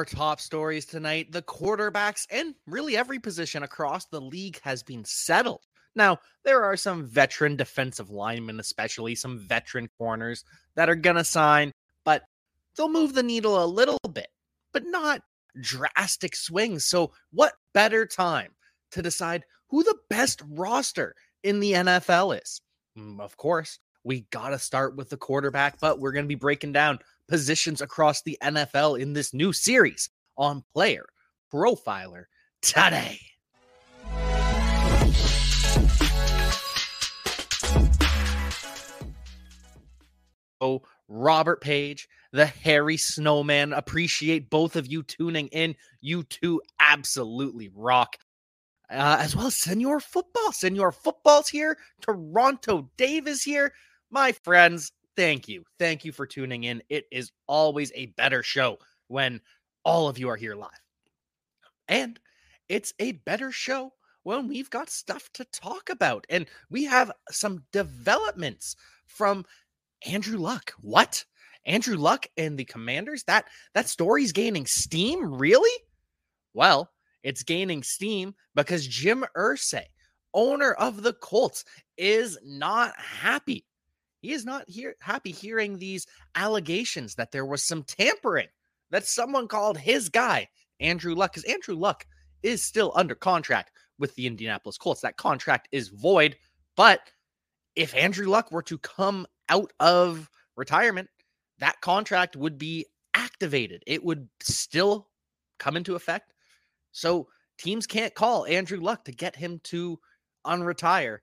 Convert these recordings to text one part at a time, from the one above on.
our top stories tonight. The quarterbacks and really every position across the league has been settled. Now, there are some veteran defensive linemen, especially some veteran corners that are going to sign, but they'll move the needle a little bit, but not drastic swings. So, what better time to decide who the best roster in the NFL is? Mm, of course, we got to start with the quarterback, but we're going to be breaking down positions across the NFL in this new series on Player Profiler today. Oh, Robert Page, the Harry Snowman. Appreciate both of you tuning in. You two absolutely rock. Uh, as well as Senor Football. Senor Football's here. Toronto Dave is here. My friends, thank you. Thank you for tuning in. It is always a better show when all of you are here live. And it's a better show when we've got stuff to talk about. And we have some developments from Andrew Luck. What? Andrew Luck and the Commanders? That that story's gaining steam, really? Well, it's gaining steam because Jim Irsay, owner of the Colts, is not happy. He is not here happy hearing these allegations that there was some tampering, that someone called his guy, Andrew Luck, because Andrew Luck is still under contract with the Indianapolis Colts. That contract is void. But if Andrew Luck were to come out of retirement, that contract would be activated. It would still come into effect. So teams can't call Andrew Luck to get him to unretire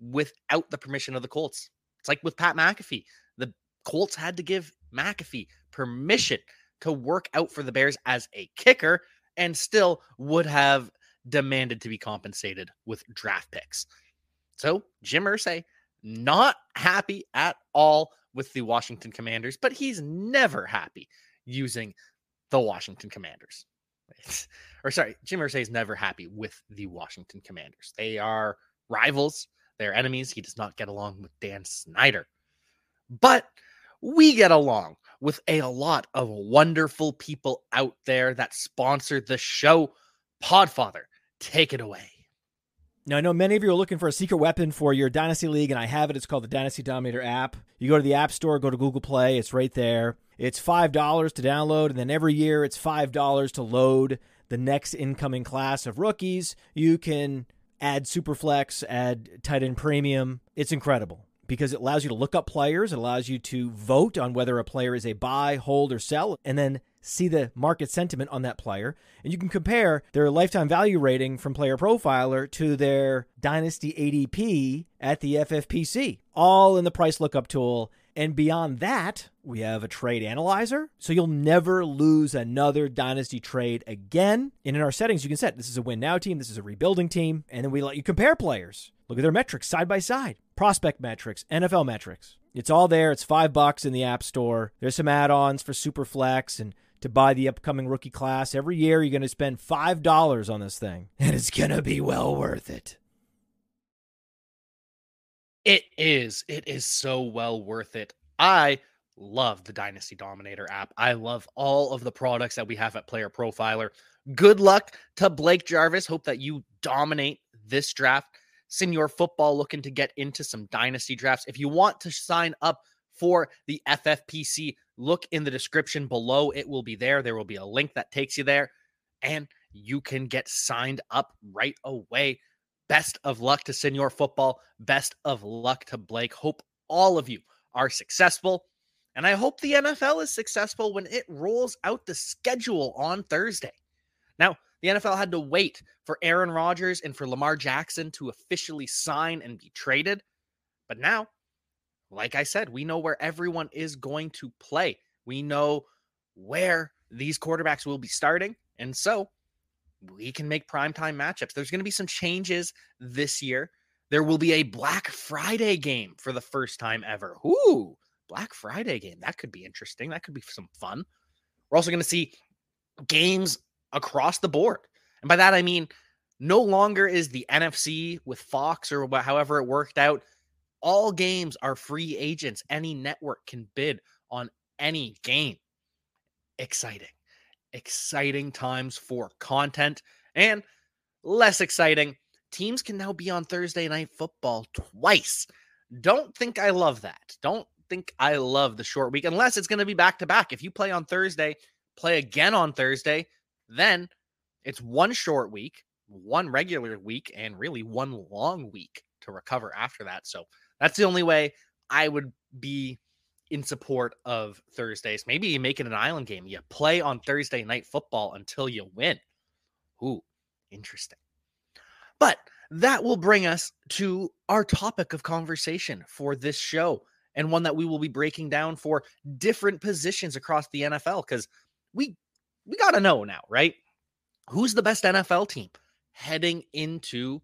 without the permission of the Colts. It's like with Pat McAfee. The Colts had to give McAfee permission to work out for the Bears as a kicker and still would have demanded to be compensated with draft picks. So Jim Irsay not happy at all with the Washington Commanders, but he's never happy using the Washington Commanders. or sorry, Jim Irsay is never happy with the Washington Commanders. They are rivals, they're enemies. He does not get along with Dan Snyder. But we get along with a lot of wonderful people out there that sponsor the show. Podfather, take it away. Now, I know many of you are looking for a secret weapon for your Dynasty League, and I have it. It's called the Dynasty Dominator app. You go to the App Store, go to Google Play, it's right there. It's $5 to download, and then every year it's $5 to load the next incoming class of rookies. You can add Superflex, add tight end premium. It's incredible because it allows you to look up players, it allows you to vote on whether a player is a buy, hold, or sell, and then see the market sentiment on that player, and you can compare their lifetime value rating from Player Profiler to their Dynasty ADP at the FFPC, all in the price lookup tool. And beyond that, we have a trade analyzer. So you'll never lose another dynasty trade again. And in our settings, you can set this is a win now team, this is a rebuilding team. And then we let you compare players. Look at their metrics side by side prospect metrics, NFL metrics. It's all there. It's five bucks in the App Store. There's some add ons for Superflex and to buy the upcoming rookie class. Every year, you're going to spend $5 on this thing, and it's going to be well worth it. It is. It is so well worth it. I love the Dynasty Dominator app. I love all of the products that we have at Player Profiler. Good luck to Blake Jarvis. Hope that you dominate this draft. Senior football looking to get into some dynasty drafts. If you want to sign up for the FFPC, look in the description below. It will be there. There will be a link that takes you there, and you can get signed up right away. Best of luck to Senior Football. Best of luck to Blake. Hope all of you are successful. And I hope the NFL is successful when it rolls out the schedule on Thursday. Now, the NFL had to wait for Aaron Rodgers and for Lamar Jackson to officially sign and be traded. But now like I said, we know where everyone is going to play. We know where these quarterbacks will be starting. And so we can make primetime matchups. There's going to be some changes this year. There will be a Black Friday game for the first time ever. Ooh, Black Friday game. That could be interesting. That could be some fun. We're also going to see games across the board. And by that, I mean no longer is the NFC with Fox or however it worked out all games are free agents. Any network can bid on any game. Exciting. Exciting times for content and less exciting. Teams can now be on Thursday night football twice. Don't think I love that. Don't think I love the short week unless it's going to be back to back. If you play on Thursday, play again on Thursday, then it's one short week, one regular week, and really one long week to recover after that. So that's the only way I would be in support of Thursdays. Maybe you make it an island game. You play on Thursday night football until you win. Ooh, interesting. But that will bring us to our topic of conversation for this show and one that we will be breaking down for different positions across the NFL cuz we we got to know now, right? Who's the best NFL team heading into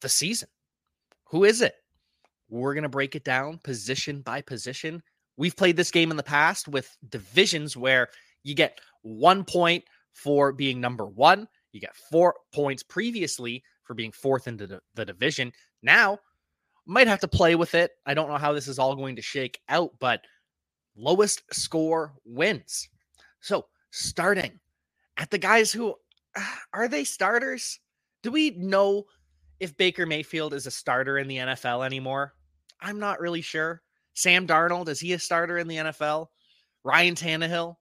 the season? Who is it? We're going to break it down position by position. We've played this game in the past with divisions where you get one point for being number one, you get four points previously for being fourth into the, the division. Now, might have to play with it. I don't know how this is all going to shake out, but lowest score wins. So, starting at the guys who are they starters? Do we know if Baker Mayfield is a starter in the NFL anymore. I'm not really sure. Sam Darnold, is he a starter in the NFL? Ryan Tannehill.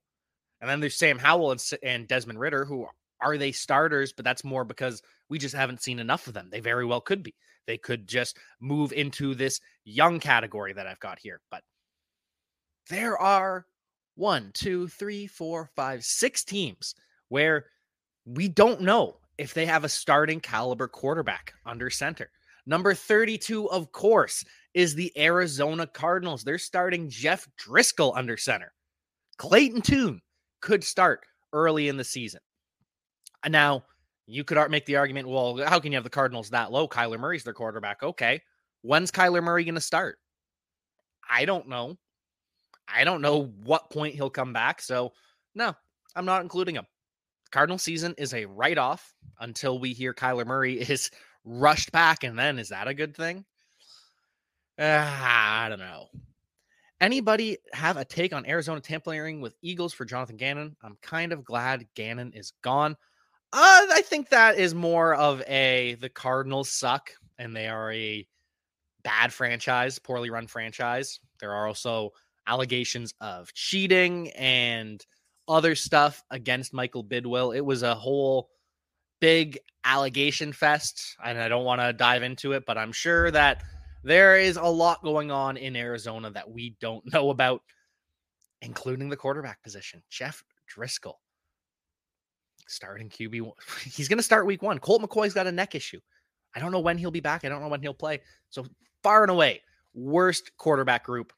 And then there's Sam Howell and, and Desmond Ridder, who are they starters? But that's more because we just haven't seen enough of them. They very well could be. They could just move into this young category that I've got here. But there are one, two, three, four, five, six teams where we don't know if they have a starting caliber quarterback under center. Number 32, of course, is the Arizona Cardinals. They're starting Jeff Driskel under center. Clayton Tune could start early in the season. Now, you could make the argument well, how can you have the Cardinals that low? Kyler Murray's their quarterback. Okay. When's Kyler Murray going to start? I don't know. I don't know what point he'll come back. So, no, I'm not including him. Cardinal season is a write off until we hear Kyler Murray is rushed back. And then is that a good thing? Uh, I don't know. Anybody have a take on Arizona tampering with Eagles for Jonathan Gannon? I'm kind of glad Gannon is gone. Uh, I think that is more of a the Cardinals suck and they are a bad franchise, poorly run franchise. There are also allegations of cheating and other stuff against Michael Bidwill. It was a whole big allegation fest, and I don't want to dive into it, but I'm sure that there is a lot going on in Arizona that we don't know about, including the quarterback position. Jeff Driskel starting QB. He's going to start week one. Colt McCoy's got a neck issue. I don't know when he'll be back. I don't know when he'll play. So far and away, worst quarterback group.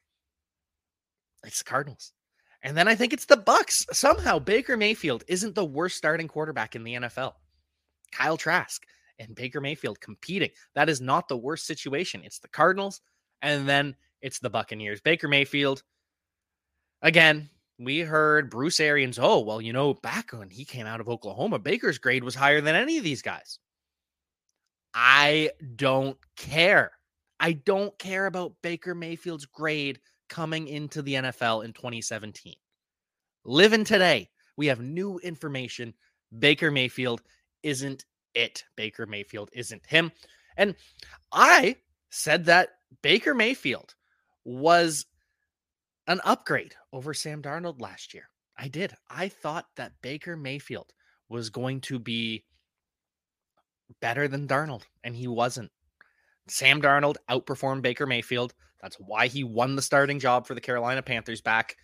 It's the Cardinals. And then I think it's the Bucks. Somehow Baker Mayfield isn't the worst starting quarterback in the NFL. Kyle Trask and Baker Mayfield competing. That is not the worst situation. It's the Cardinals and then it's the Buccaneers. Baker Mayfield again, we heard Bruce Arians, "Oh, well, you know, back when he came out of Oklahoma, Baker's grade was higher than any of these guys." I don't care. I don't care about Baker Mayfield's grade coming into the NFL in 2017. Living today, we have new information. Baker Mayfield isn't it. Baker Mayfield isn't him. And I said that Baker Mayfield was an upgrade over Sam Darnold last year. I did. I thought that Baker Mayfield was going to be better than Darnold, and he wasn't. Sam Darnold outperformed Baker Mayfield. That's why he won the starting job for the Carolina Panthers back.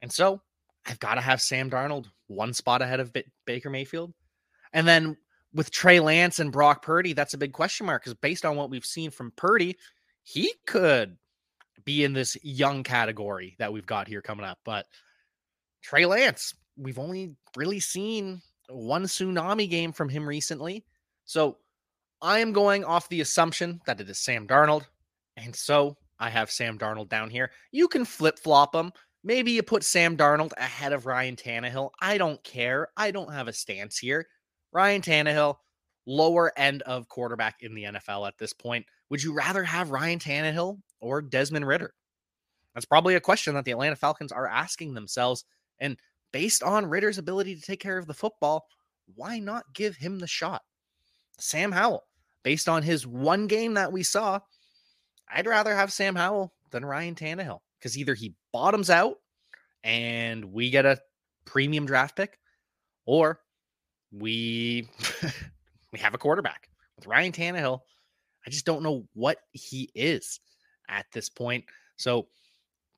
And so I've got to have Sam Darnold one spot ahead of B- Baker Mayfield. And then with Trey Lance and Brock Purdy, that's a big question mark because based on what we've seen from Purdy, he could be in this young category that we've got here coming up. But Trey Lance, we've only really seen one tsunami game from him recently. So I am going off the assumption that it is Sam Darnold. And so I have Sam Darnold down here. You can flip flop them. Maybe you put Sam Darnold ahead of Ryan Tannehill. I don't care. I don't have a stance here. Ryan Tannehill, lower end of quarterback in the NFL at this point. Would you rather have Ryan Tannehill or Desmond Ridder? That's probably a question that the Atlanta Falcons are asking themselves. And based on Ridder's ability to take care of the football, why not give him the shot? Sam Howell, based on his one game that we saw, I'd rather have Sam Howell than Ryan Tannehill because either he bottoms out and we get a premium draft pick, or we we have a quarterback with Ryan Tannehill. I just don't know what he is at this point. So,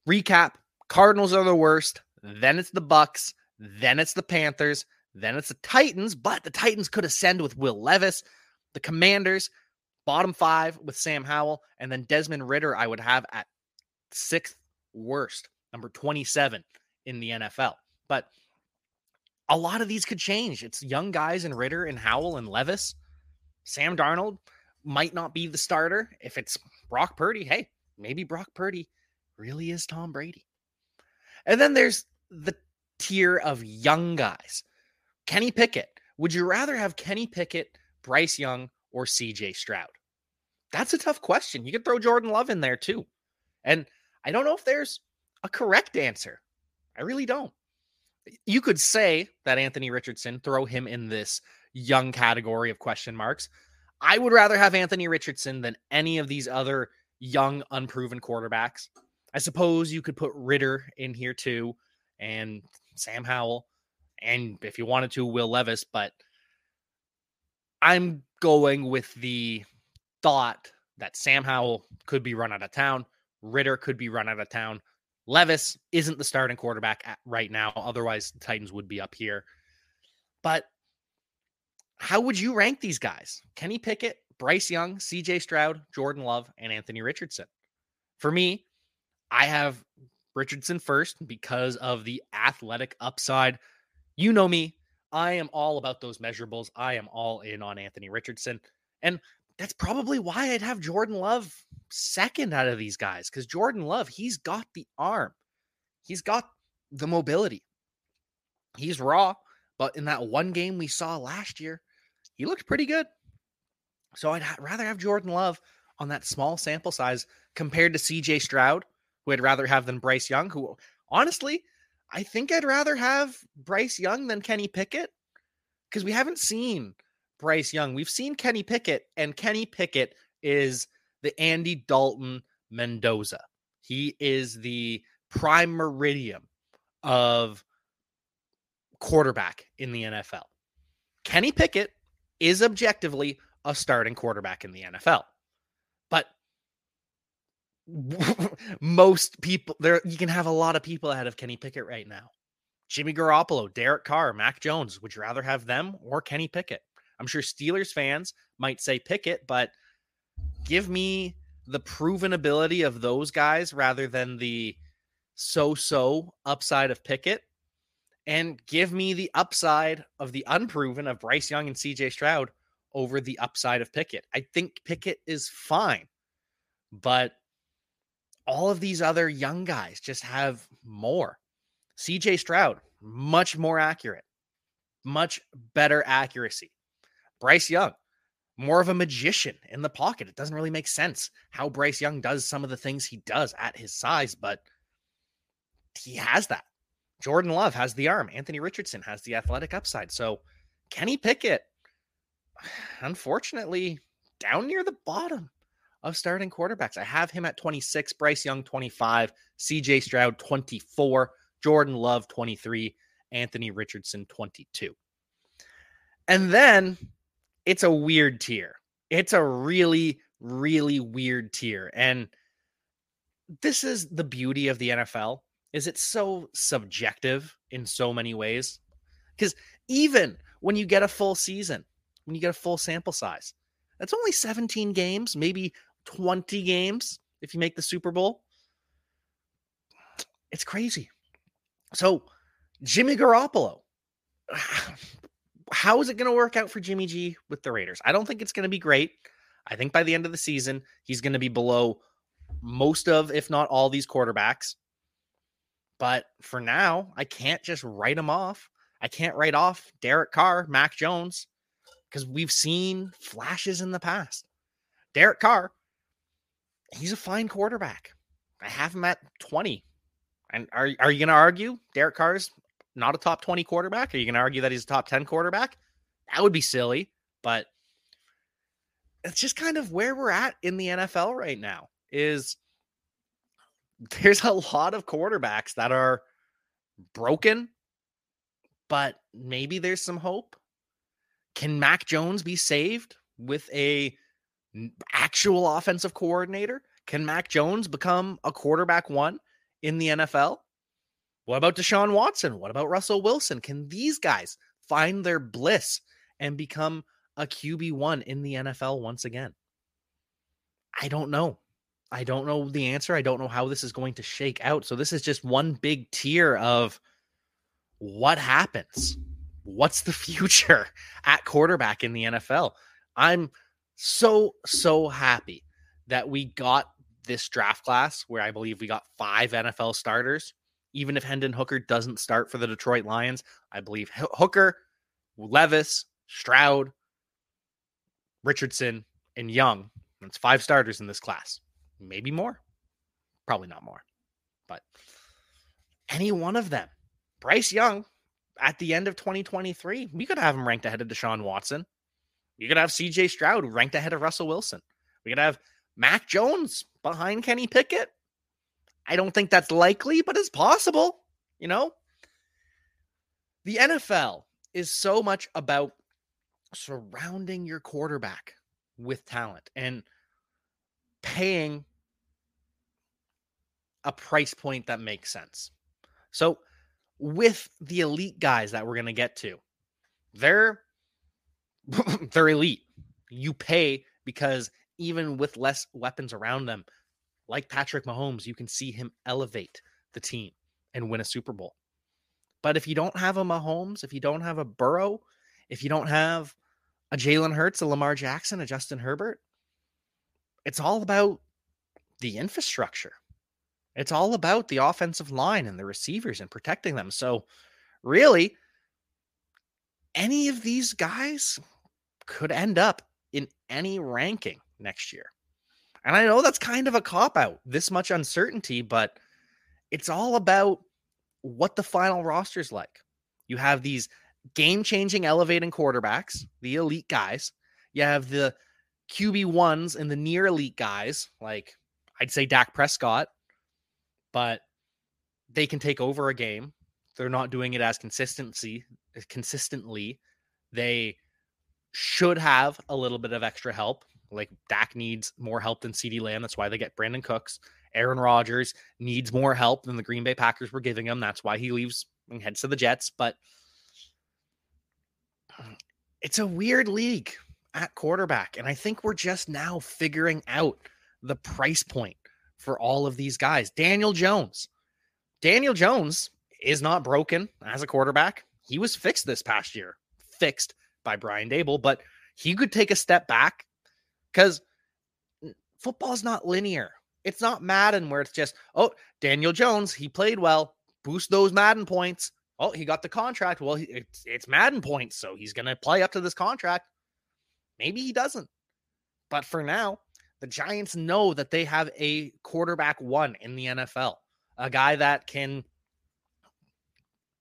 recap: Cardinals are the worst. Then it's the Bucks. Then it's the Panthers. Then it's the Titans. But the Titans could ascend with Will Levis. The Commanders, bottom five with Sam Howell, and then Desmond Ridder. I would have at sixth worst, number twenty-seven in the NFL. But a lot of these could change. It's young guys and Ridder and Howell and Levis. Sam Darnold might not be the starter. If it's Brock Purdy, hey, maybe Brock Purdy really is Tom Brady. And then there's the tier of young guys. Kenny Pickett. Would you rather have Kenny Pickett, Bryce Young, or CJ Stroud? That's a tough question. You could throw Jordan Love in there too. And I don't know if there's a correct answer. I really don't. You could say that Anthony Richardson, throw him in this young category of question marks. I would rather have Anthony Richardson than any of these other young, unproven quarterbacks. I suppose you could put Ridder in here too, and Sam Howell, and if you wanted to, Will Levis, but I'm going with the thought that Sam Howell could be run out of town, Ridder could be run out of town. Levis isn't the starting quarterback right now. Otherwise, the Titans would be up here. But how would you rank these guys? Kenny Pickett, Bryce Young, CJ Stroud, Jordan Love, and Anthony Richardson. For me, I have Richardson first because of the athletic upside. You know me. I am all about those measurables. I am all in on Anthony Richardson. And that's probably why I'd have Jordan Love second out of these guys because Jordan Love, he's got the arm, he's got the mobility. He's raw, but in that one game we saw last year, he looked pretty good. So I'd rather have Jordan Love on that small sample size compared to CJ Stroud, who I'd rather have than Bryce Young, who honestly, I think I'd rather have Bryce Young than Kenny Pickett because we haven't seen Bryce Young. We've seen Kenny Pickett, and Kenny Pickett is the Andy Dalton Mendoza. He is the prime meridian of quarterback in the NFL. Kenny Pickett is objectively a starting quarterback in the NFL. But most people there you can have a lot of people ahead of Kenny Pickett right now. Jimmy Garoppolo, Derek Carr, Mac Jones. Would you rather have them or Kenny Pickett? I'm sure Steelers fans might say Pickett, but give me the proven ability of those guys rather than the so-so upside of Pickett and give me the upside of the unproven of Bryce Young and CJ Stroud over the upside of Pickett. I think Pickett is fine, but all of these other young guys just have more. CJ Stroud, much more accurate, much better accuracy. Bryce Young, more of a magician in the pocket. It doesn't really make sense how Bryce Young does some of the things he does at his size, but he has that. Jordan Love has the arm. Anthony Richardson has the athletic upside. So Kenny Pickett, unfortunately, down near the bottom of starting quarterbacks. I have him at 26, Bryce Young 25, CJ Stroud 24, Jordan Love 23, Anthony Richardson 22. And then it's a weird tier. It's a really, really weird tier. And this is the beauty of the NFL is it's so subjective in so many ways. Because even when you get a full season, when you get a full sample size, that's only 17 games, maybe 20 games if you make the Super Bowl. It's crazy. So, Jimmy Garoppolo, ah, how is it going to work out for Jimmy G with the Raiders? I don't think it's going to be great. I think by the end of the season, he's going to be below most of, if not all, these quarterbacks. But for now, I can't just write him off. I can't write off Derek Carr, Mac Jones, because we've seen flashes in the past. Derek Carr, he's a fine quarterback. I have him at 20. And are, are you going to argue Derek Carr's not a top 20 quarterback? Are you going to argue that he's a top 10 quarterback? That would be silly, but it's just kind of where we're at in the NFL right now is there's a lot of quarterbacks that are broken, but maybe there's some hope. Can Mac Jones be saved with a actual offensive coordinator? Can Mac Jones become a quarterback one in the NFL? What about Deshaun Watson? What about Russell Wilson? Can these guys find their bliss and become a QB1 in the NFL once again? I don't know. I don't know the answer. I don't know how this is going to shake out. So this is just one big tier of what happens. What's the future at quarterback in the NFL? I'm so so happy that we got this draft class where I believe we got five NFL starters. Even if Hendon Hooker doesn't start for the Detroit Lions, I believe Hooker, Levis, Stroud, Richardson, and Young. That's five starters in this class maybe more, probably not more, but any one of them. Bryce Young at the end of 2023, we could have him ranked ahead of Deshaun Watson. You could have CJ Stroud ranked ahead of Russell Wilson. We could have Mac Jones behind Kenny Pickett. I don't think that's likely, but it's possible, you know? The NFL is so much about surrounding your quarterback with talent and paying a price point that makes sense. So, with the elite guys that we're going to get to, they're they're elite. You pay because even with less weapons around them, like Patrick Mahomes, you can see him elevate the team and win a Super Bowl. But if you don't have a Mahomes, if you don't have a Burrow, if you don't have a Jalen Hurts, a Lamar Jackson, a Justin Herbert, it's all about the infrastructure. It's all about the offensive line and the receivers and protecting them. So, really, any of these guys could end up in any ranking next year. And I know that's kind of a cop out, this much uncertainty, but it's all about what the final roster is like. You have these game changing, elevating quarterbacks, the elite guys. You have the QB ones and the near elite guys, like I'd say Dak Prescott, but they can take over a game. They're not doing it as consistency consistently. They should have a little bit of extra help. Like Dak needs more help than CeeDee Lamb. That's why they get Brandin Cooks. Aaron Rodgers needs more help than the Green Bay Packers were giving him. That's why he leaves and heads to the Jets. But it's a weird league at quarterback. And I think we're just now figuring out the price point for all of these guys. Daniel Jones. Daniel Jones is not broken as a quarterback. He was fixed this past year, fixed by Brian Daboll, but he could take a step back because football is not linear. It's not Madden where it's just, oh, Daniel Jones, he played well, boost those Madden points. Oh, he got the contract. Well, it's, it's Madden points, so he's going to play up to this contract. Maybe he doesn't. But for now, the Giants know that they have a quarterback one in the NFL, a guy that can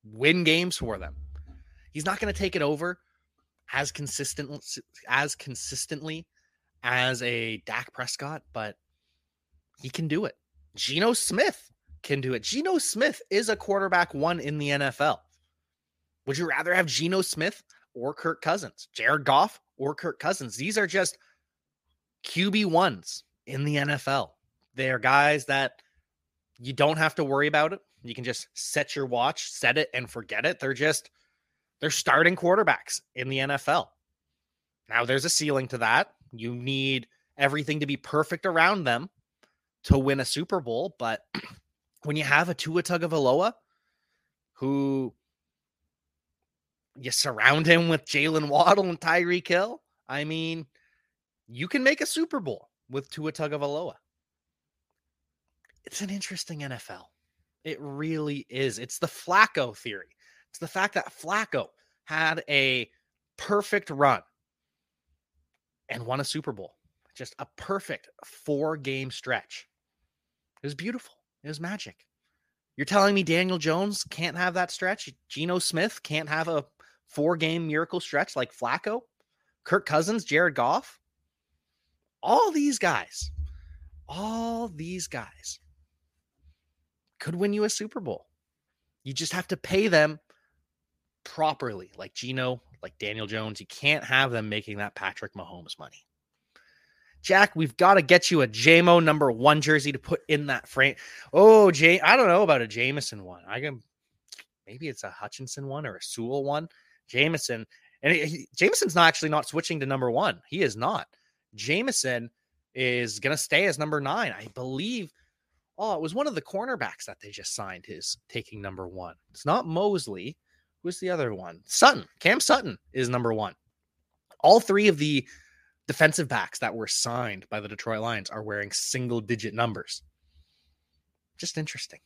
win games for them. He's not going to take it over as consistent as consistently as a Dak Prescott, but he can do it. Geno Smith can do it. Geno Smith is a quarterback one in the NFL. Would you rather have Geno Smith or Kirk Cousins? Jared Goff or Kirk Cousins? These are just QB ones in the NFL. They are guys that you don't have to worry about it. You can just set your watch, set it, and forget it. They're just they're starting quarterbacks in the NFL. Now there's a ceiling to that. You need everything to be perfect around them to win a Super Bowl. But when you have a Tua Tagovailoa, who you surround him with Jaylen Waddle and Tyreek Hill, I mean, you can make a Super Bowl with Tua Tagovailoa. It's an interesting NFL. It really is. It's the Flacco theory. It's the fact that Flacco had a perfect run and won a Super Bowl. Just a perfect four game stretch. It was beautiful. It was magic. You're telling me Daniel Jones can't have that stretch? Geno Smith can't have a four game miracle stretch like Flacco? Kirk Cousins, Jared Goff? All these guys, all these guys could win you a Super Bowl. You just have to pay them properly, like Geno, like Daniel Jones. You can't have them making that Patrick Mahomes money. Jack, we've got to get you a JMO number one jersey to put in that frame. Oh, Jay, I don't know about a Jameson one. I can maybe it's a Hutchinson one or a Sewell one. Jameson, and he, Jameson's not actually not switching to number one. He is not. Jameson is going to stay as number nine. I believe. Oh, it was one of the cornerbacks that they just signed his taking number one. It's not Moseley. Who's the other one? Sutton. Cam Sutton is number one. All three of the defensive backs that were signed by the Detroit Lions are wearing single digit numbers. Just interesting.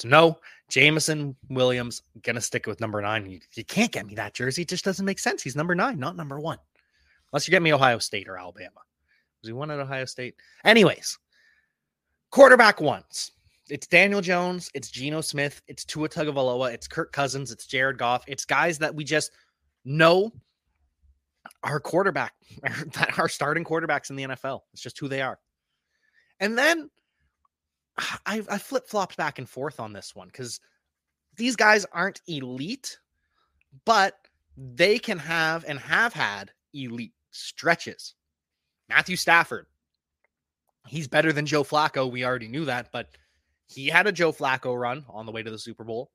So no, Jameson Williams gonna stick with number nine. You, you, can't get me that jersey. It just doesn't make sense. He's number nine, not number one. Unless you get me Ohio State or Alabama. Was he one at Ohio State? Anyways, quarterback ones. It's Daniel Jones, it's Geno Smith, it's Tua Tagovailoa, it's Kirk Cousins, it's Jared Goff. It's guys that we just know are quarterback, that are starting quarterbacks in the NFL. It's just who they are. And then I, I flip flopped back and forth on this one because these guys aren't elite, but they can have and have had elite stretches. Matthew Stafford, he's better than Joe Flacco. We already knew that, but he had a Joe Flacco run on the way to the Super Bowl.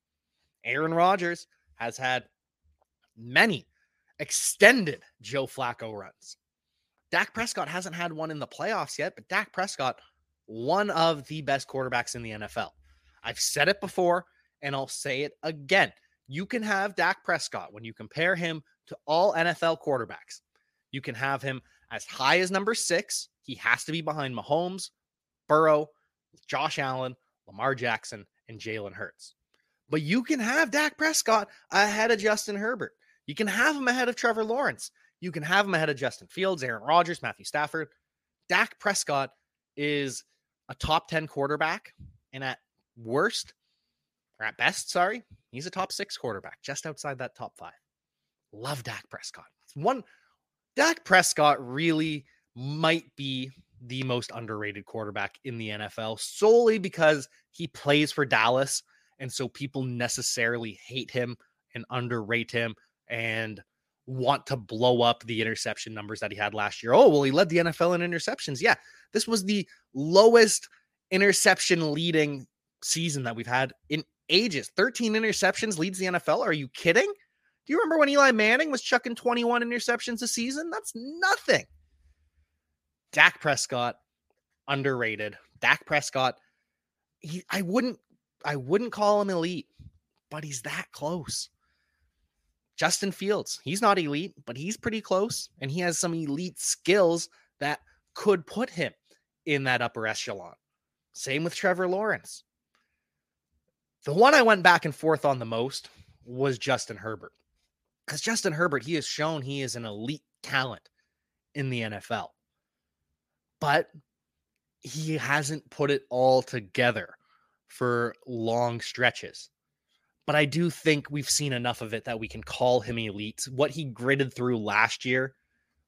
Aaron Rodgers has had many extended Joe Flacco runs. Dak Prescott hasn't had one in the playoffs yet, but Dak Prescott one of the best quarterbacks in the NFL. I've said it before and I'll say it again. You can have Dak Prescott when you compare him to all NFL quarterbacks. You can have him as high as number six. He has to be behind Mahomes, Burrow, Josh Allen, Lamar Jackson, and Jalen Hurts. But you can have Dak Prescott ahead of Justin Herbert. You can have him ahead of Trevor Lawrence. You can have him ahead of Justin Fields, Aaron Rodgers, Matthew Stafford. Dak Prescott is a top 10 quarterback, and at worst, or at best, sorry, he's a top six quarterback, just outside that top five. Love Dak Prescott. One, Dak Prescott really might be the most underrated quarterback in the NFL solely because he plays for Dallas. And so people necessarily hate him and underrate him and want to blow up the interception numbers that he had last year. Oh, well, he led the NFL in interceptions. Yeah, this was the lowest interception leading season that we've had in ages. 13 interceptions leads the NFL. Are you kidding? Do you remember when Eli Manning was chucking 21 interceptions a season? That's nothing. Dak Prescott, underrated. Dak Prescott, he I wouldn't I wouldn't call him elite, but he's that close. Justin Fields, he's not elite, but he's pretty close and he has some elite skills that could put him in that upper echelon. Same with Trevor Lawrence. The one I went back and forth on the most was Justin Herbert. Because Justin Herbert, he has shown he is an elite talent in the NFL. But he hasn't put it all together for long stretches. But I do think we've seen enough of it that we can call him elite. What he gritted through last year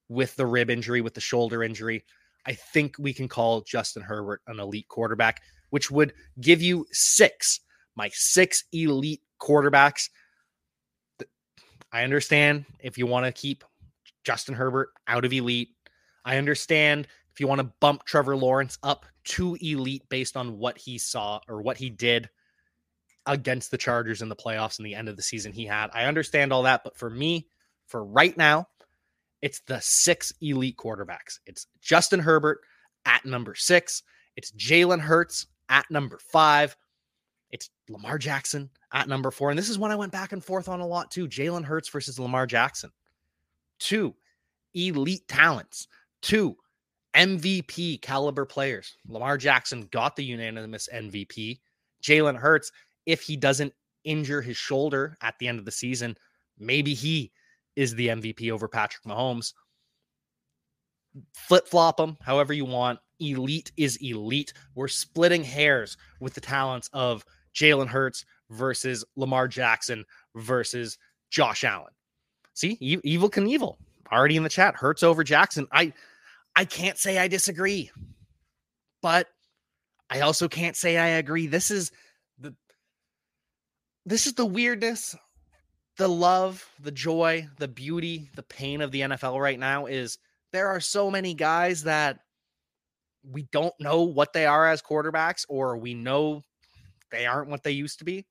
with the rib injury, with the shoulder injury, I think we can call Justin Herbert an elite quarterback, which would give you six, my six elite quarterbacks. I understand if you want to keep Justin Herbert out of elite. I understand if you want to bump Trevor Lawrence up to elite based on what he saw or what he did against the Chargers in the playoffs and the end of the season he had. I understand all that, but for me, for right now, it's the six elite quarterbacks. It's Justin Herbert at number six. It's Jalen Hurts at number five. It's Lamar Jackson at number four. And this is one I went back and forth on a lot too Jalen Hurts versus Lamar Jackson. Two elite talents. Two MVP caliber players. Lamar Jackson got the unanimous MVP. Jalen Hurts, if he doesn't injure his shoulder at the end of the season, maybe he is the MVP over Patrick Mahomes. Flip flop them however you want. Elite is elite. We're splitting hairs with the talents of Jalen Hurts versus Lamar Jackson versus Josh Allen. See, e- Evel Knievel already in the chat. Hurts over Jackson. I I can't say I disagree, but I also can't say I agree. This is the this is the weirdness, the love, the joy, the beauty, the pain of the NFL right now is there are so many guys that we don't know what they are as quarterbacks or we know they aren't what they used to be.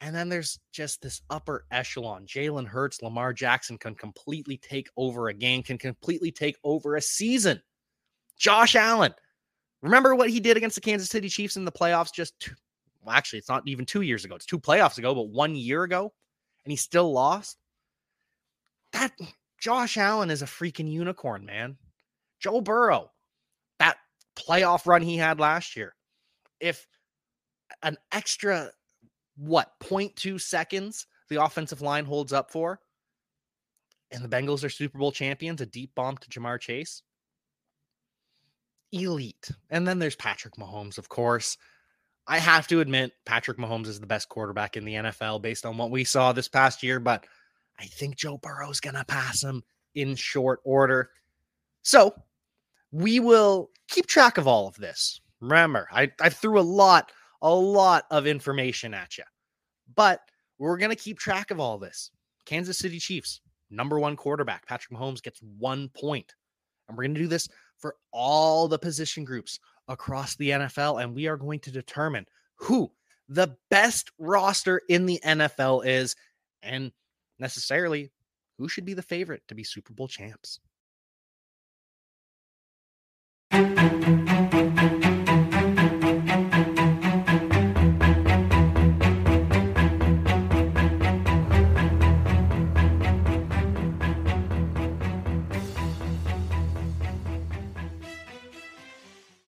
And then there's just this upper echelon. Jalen Hurts, Lamar Jackson can completely take over a game, can completely take over a season. Josh Allen, remember what he did against the Kansas City Chiefs in the playoffs just two, well, actually, it's not even two years ago. It's two playoffs ago, but one year ago, and he still lost. That Josh Allen is a freaking unicorn, man. Joe Burrow, that playoff run he had last year. If an extra what 0.2 seconds the offensive line holds up for, and the Bengals are Super Bowl champions, a deep bomb to Ja'Marr Chase. Elite. And then there's Patrick Mahomes, of course. I have to admit, Patrick Mahomes is the best quarterback in the NFL based on what we saw this past year, but I think Joe Burrow's going to pass him in short order. So we will keep track of all of this. Remember, I, I threw a lot a lot of information at you. But we're going to keep track of all this. Kansas City Chiefs, number one quarterback, Patrick Mahomes gets one point. And we're going to do this for all the position groups across the NFL. And we are going to determine who the best roster in the NFL is and necessarily who should be the favorite to be Super Bowl champs.